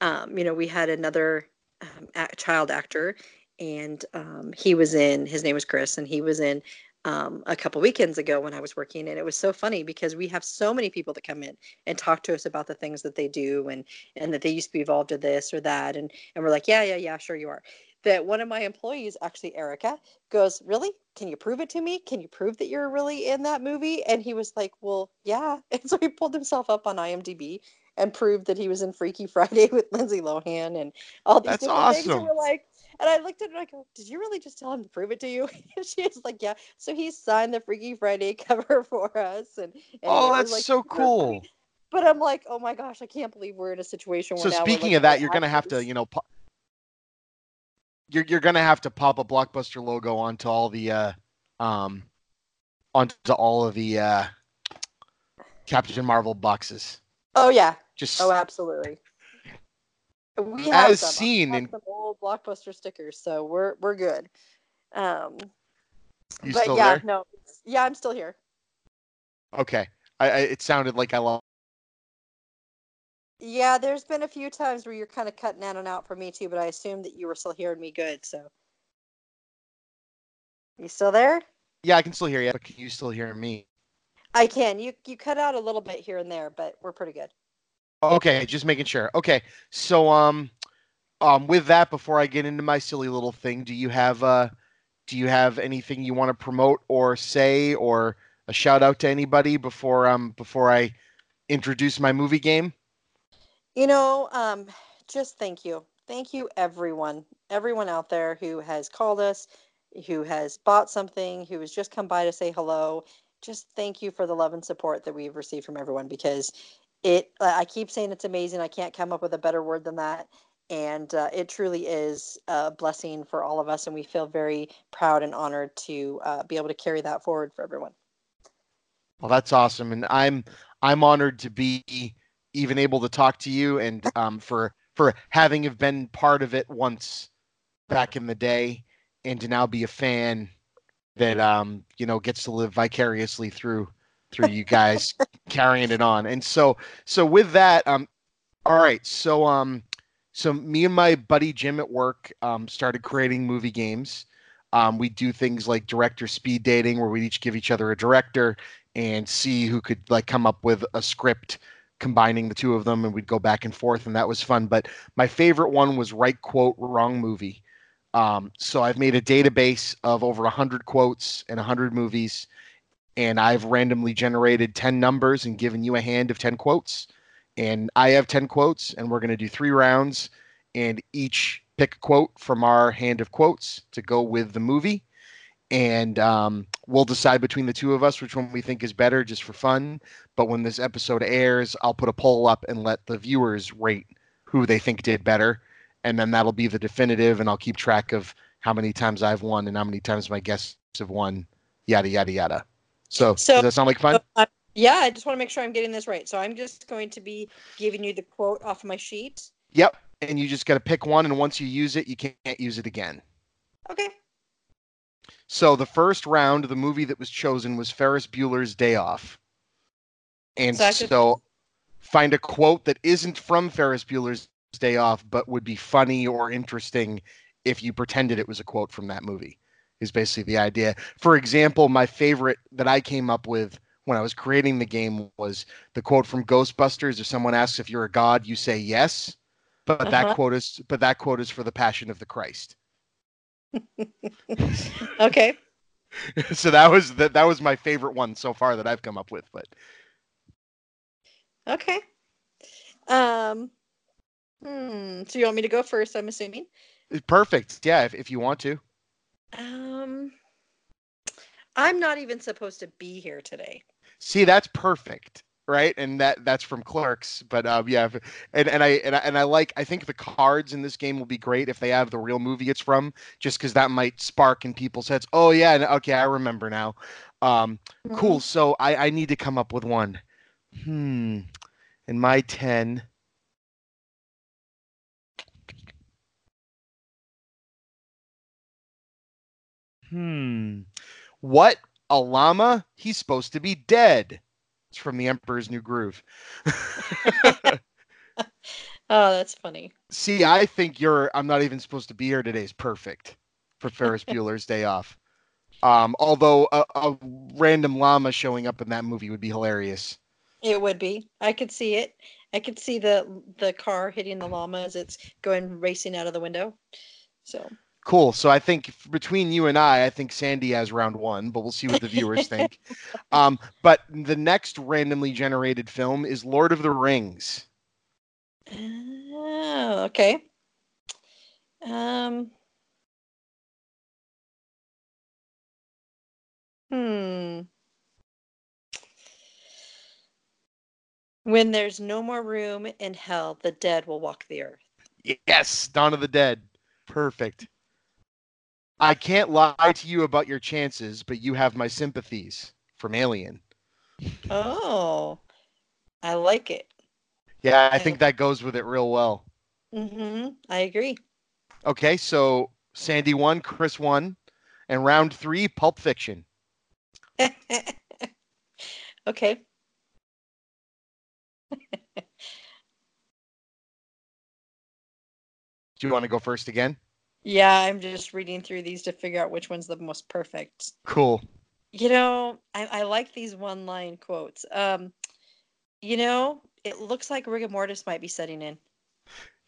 um, you know, we had another um, a- child actor, and um, he was in. His name was Chris, and he was in um, a couple weekends ago when I was working, and it was so funny because we have so many people that come in and talk to us about the things that they do, and and that they used to be involved in this or that, and and we're like, yeah, yeah, yeah, sure you are. That one of my employees, actually Erica, goes, Really? Can you prove it to me? Can you prove that you're really in that movie? And he was like, Well, yeah. And so he pulled himself up on IMDb and proved that he was in Freaky Friday with Lindsay Lohan and all these
That's
different things. And
awesome.
we're like, and I looked at her and I go, Did you really just tell him to prove it to you? And she was like, Yeah. So he signed the Freaky Friday cover for us. And, and
oh, that's
like,
so cool.
But I'm like, Oh my gosh, I can't believe we're in a situation where
So speaking of that, you're gonna have to, you know, po- you're you're gonna have to pop a blockbuster logo onto all the uh um onto all of the uh Captain Marvel boxes.
Oh yeah.
Just
Oh, absolutely. We have
As
some.
Seen in-
some old blockbuster stickers, so we're we're good. Um,
you
but yeah,
there?
no, yeah, I'm still here.
Okay. I, I it sounded like I lost.
Yeah, there's been a few times where you're kind of cutting in and out for me too, but I assumed that you were still hearing me good. So, you still there?
Yeah, I can still hear you. But can you still hear me?
I can. You you cut out a little bit here and there, but we're pretty good.
Okay, just making sure. Okay, so um, um, with that, before I get into my silly little thing, do you have uh, do you have anything you want to promote or say or a shout out to anybody before um before I introduce my movie game?
You know, um, just thank you. Thank you, everyone. Everyone out there who has called us, who has bought something, who has just come by to say hello. Just thank you for the love and support that we've received from everyone because it, I keep saying it's amazing. I can't come up with a better word than that. And uh, it truly is a blessing for all of us. And we feel very proud and honored to uh, be able to carry that forward for everyone.
Well, that's awesome, and I'm I'm honored to be even able to talk to you and um, for for having have been part of it once back in the day and to now be a fan that um you know gets to live vicariously through through you guys carrying it on. And so so with that um all right. So um so me and my buddy jim at work um started creating movie games. Um we do things like director speed dating where we each give each other a director and see who could like come up with a script combining the two of them and we'd go back and forth and that was fun. But my favorite one was right quote wrong movie. Um, so i've made a database of over 100 quotes and 100 movies and i've randomly generated 10 numbers and given you a hand of 10 quotes. And i have 10 quotes and we're going to do three rounds and each pick a quote from our hand of quotes to go with the movie and um, we'll decide between the two of us which one we think is better just for fun but when this episode airs i'll put a poll up and let the viewers rate who they think did better and then that'll be the definitive and i'll keep track of how many times i've won and how many times my guests have won yada yada yada so,
So-
does that sound like fun
Uh, yeah, I just want to make sure I'm getting this right. So I'm just going to be giving you the quote off my sheet.
yep and you just got to pick one and once you use it you can't use it again
Okay.
So the first round, the movie that was chosen was Ferris Bueller's Day Off. And
So
so find a quote that isn't from Ferris Bueller's Day Off, but would be funny or interesting if you pretended it was a quote from that movie, is basically the idea. For example, my favorite that I came up with when I was creating the game was the quote from Ghostbusters. If someone asks if you're a god, you say yes. But
Uh-huh.
that quote is but that quote is for the Passion of the Christ.
Okay.
so that was that that was my favorite one so far that I've come up with. But
Okay. Um. Hmm. So you want me to go first? I'm assuming.
perfect. Yeah, if, if you want to.
Um. I'm not even supposed to be here today.
See, that's perfect, right? And that that's from Clerks. But um, yeah, and and I and I and I like. I think the cards in this game will be great if they have the real movie it's from, just because that might spark in people's heads. Oh yeah, and- okay, I remember now. Um, cool. So I I need to come up with one. Hmm. And my ten. Hmm. What? A llama? He's supposed to be dead. From The Emperor's New Groove.
Oh, that's funny.
See, I think you're I'm not even supposed to be here today is perfect for Ferris Bueller's Day Off. Um, although a, a random llama showing up in that movie would be hilarious.
It would be. I could see it. I could see the the car hitting the llama as it's going racing out of the window. So
Cool. So I think between you and I, I think Sandi has round one, but we'll see what the viewers think. Um, but the next randomly generated film is Lord of the Rings.
Oh, okay. Um. Hmm. When there's no more room in hell, the dead will walk the earth.
Yes, Dawn of the Dead. Perfect. I can't lie to you about your chances, but you have my sympathies from Alien.
Oh, I like it.
Yeah, I think that goes with it real well.
Mm-hmm. I agree.
Okay, so Sandi won, Chris won, and round three, Pulp Fiction.
okay.
Do you want to go first again?
Yeah, I'm just reading through these to figure out which one's the most perfect.
Cool.
You know, I, I like these one line quotes. Um, you know, it looks like rigor mortis might be setting in.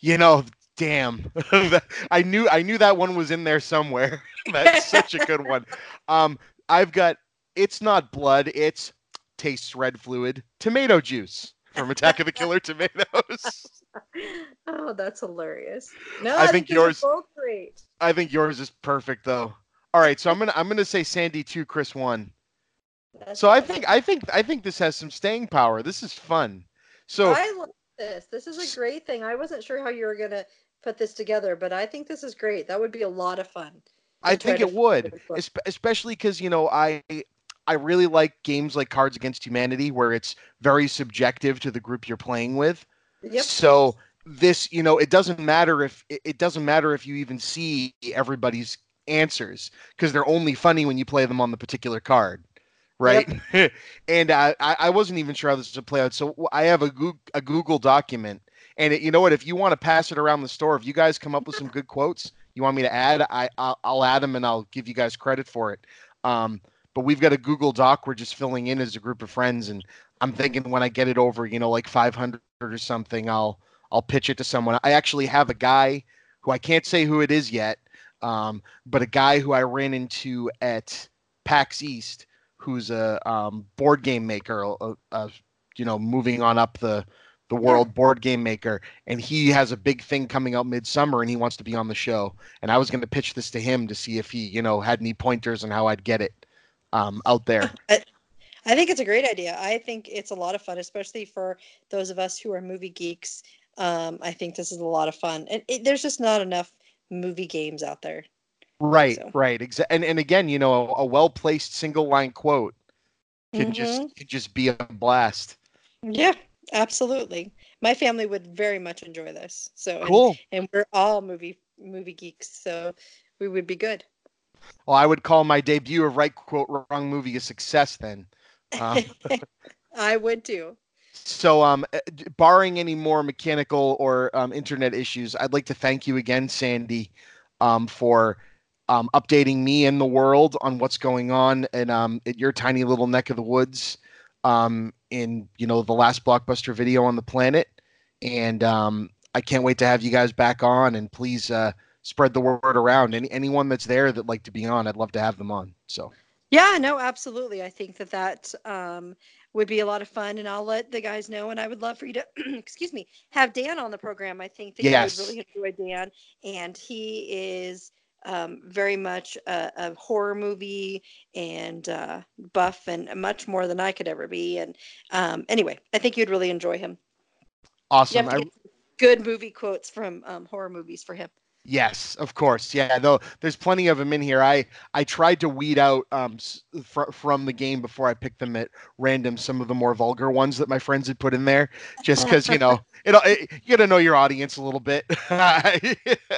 You know, damn. I knew I knew that one was in there somewhere. That's such a good one. Um, I've got it's not blood, it's tastes red fluid, tomato juice from Attack of the Killer Tomatoes.
oh, that's hilarious. No,
I
I,
think
think,
yours-
both great.
I think yours is perfect though. All right, so I'm gonna I'm gonna say Sandi two, Chris one.
That's
So I think I think I think this has some staying power. This is fun. So
I like this. This is a great thing. I wasn't sure how you were gonna put this together, but I think this is great. That would be a lot of fun.
I think it would,
figure this out.
espe- especially because you know I I really like games like Cards Against Humanity where it's very subjective to the group you're playing with.
Yep.
So this, you know, it doesn't matter if it doesn't matter if you even see everybody's answers because they're only funny when you play them on the particular card, right? and I, I I wasn't even sure how this would play out. So I have a Google, a Google document, and it, you know what? If you want to pass it around the store, if you guys come up with some good quotes, you want me to add, I I'll, I'll add them and I'll give you guys credit for it. Um, but we've got a Google Doc we're just filling in as a group of friends, and I'm thinking when I get it over, you know, like 500 or something, I'll I'll pitch it to someone. I actually have a guy who I can't say who it is yet, um, but a guy who I ran into at PAX East, who's a um, board game maker, uh, uh, you know, moving on up the the world board game maker, and he has a big thing coming out midsummer, and he wants to be on the show. And I was going to pitch this to him to see if he, you know, had any pointers on how I'd get it um, out there.
I think it's a great idea. I think it's a lot of fun, especially for those of us who are movie geeks. Um, I think this is a lot of fun, and it, there's just not enough movie games out there.
Right,
So-
right. Exa- and and again, you know, a, a well placed single line quote can just
Mhm.
can just be a blast.
Yeah, absolutely. My family would very much enjoy this. So and-
Cool.
and, we're all movie movie geeks, so we would be good.
Well, I would call my debut of right quote wrong movie a success then. Um,
I would too.
so, um, uh, barring any more mechanical or um, internet issues, I'd like to thank you again, Sandi, um, for um, updating me and the world on what's going on and um, at your tiny little neck of the woods um, in you know the last blockbuster video on the planet. And um, I can't wait to have you guys back on. And please uh, spread the word around. Any anyone that's there that like to be on, I'd love to have them on. So.
Yeah, no, absolutely. I think that that um, would be a lot of fun, and I'll let the guys know. And I would love for you to, excuse me, have Dan on the program. I think that
Yes.
you would really enjoy Dan, and he is um, very much a, a horror movie and uh, buff, and much more than I could ever be. And um, anyway, I think you'd really enjoy him. You
Awesome.
have to
I,
good movie quotes from um, horror movies for him.
Yes, of course. Yeah, though there's plenty of them in here. I I tried to weed out um fr- from the game before I picked them at random some of the more vulgar ones that my friends had put in there, just because you know it, it. You got to know your audience a little bit.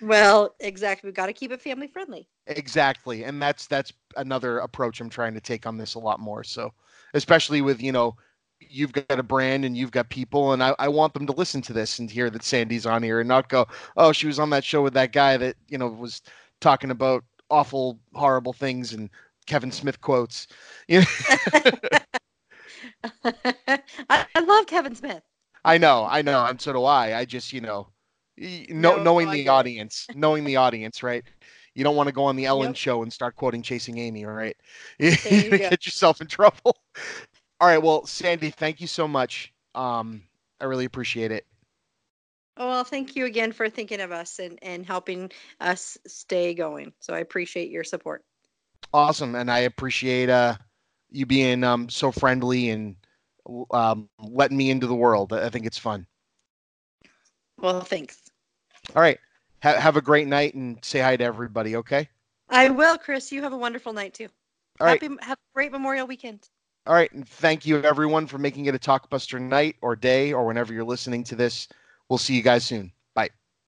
Well, exactly. We've got to keep it family friendly.
exactly, and that's that's another approach I'm trying to take on this a lot more. So, especially with you know. You've got a brand and you've got people, and I, I want them to listen to this and hear that Sandi's on here and not go, oh, she was on that show with that guy that, you know, was talking about awful, horrible things and Kevin Smith quotes. You know,
I, I love Kevin Smith.
I know, I know, and so do I. I just, you know,
No,
knowing the audience, knowing the audience, right? You don't want to go on the Ellen
Yep.
show and start quoting Chasing Amy, right
you
You get yourself in trouble. All right, well, Sandi, thank you so much. Um, I really appreciate it.
Oh, well, thank you again for thinking of us and, and helping us stay going. So I appreciate your support.
Awesome, and I appreciate uh, you being um, so friendly and um, letting me into the world. I think it's fun.
Well, thanks.
All right, ha- have a great night and say hi to everybody. Okay.
I will, Chris. You have a wonderful night too.
All right.
Happy, have a great Memorial weekend.
All right, and thank you everyone for making it a Talkbuster night or day or whenever you're listening to this. We'll see you guys soon.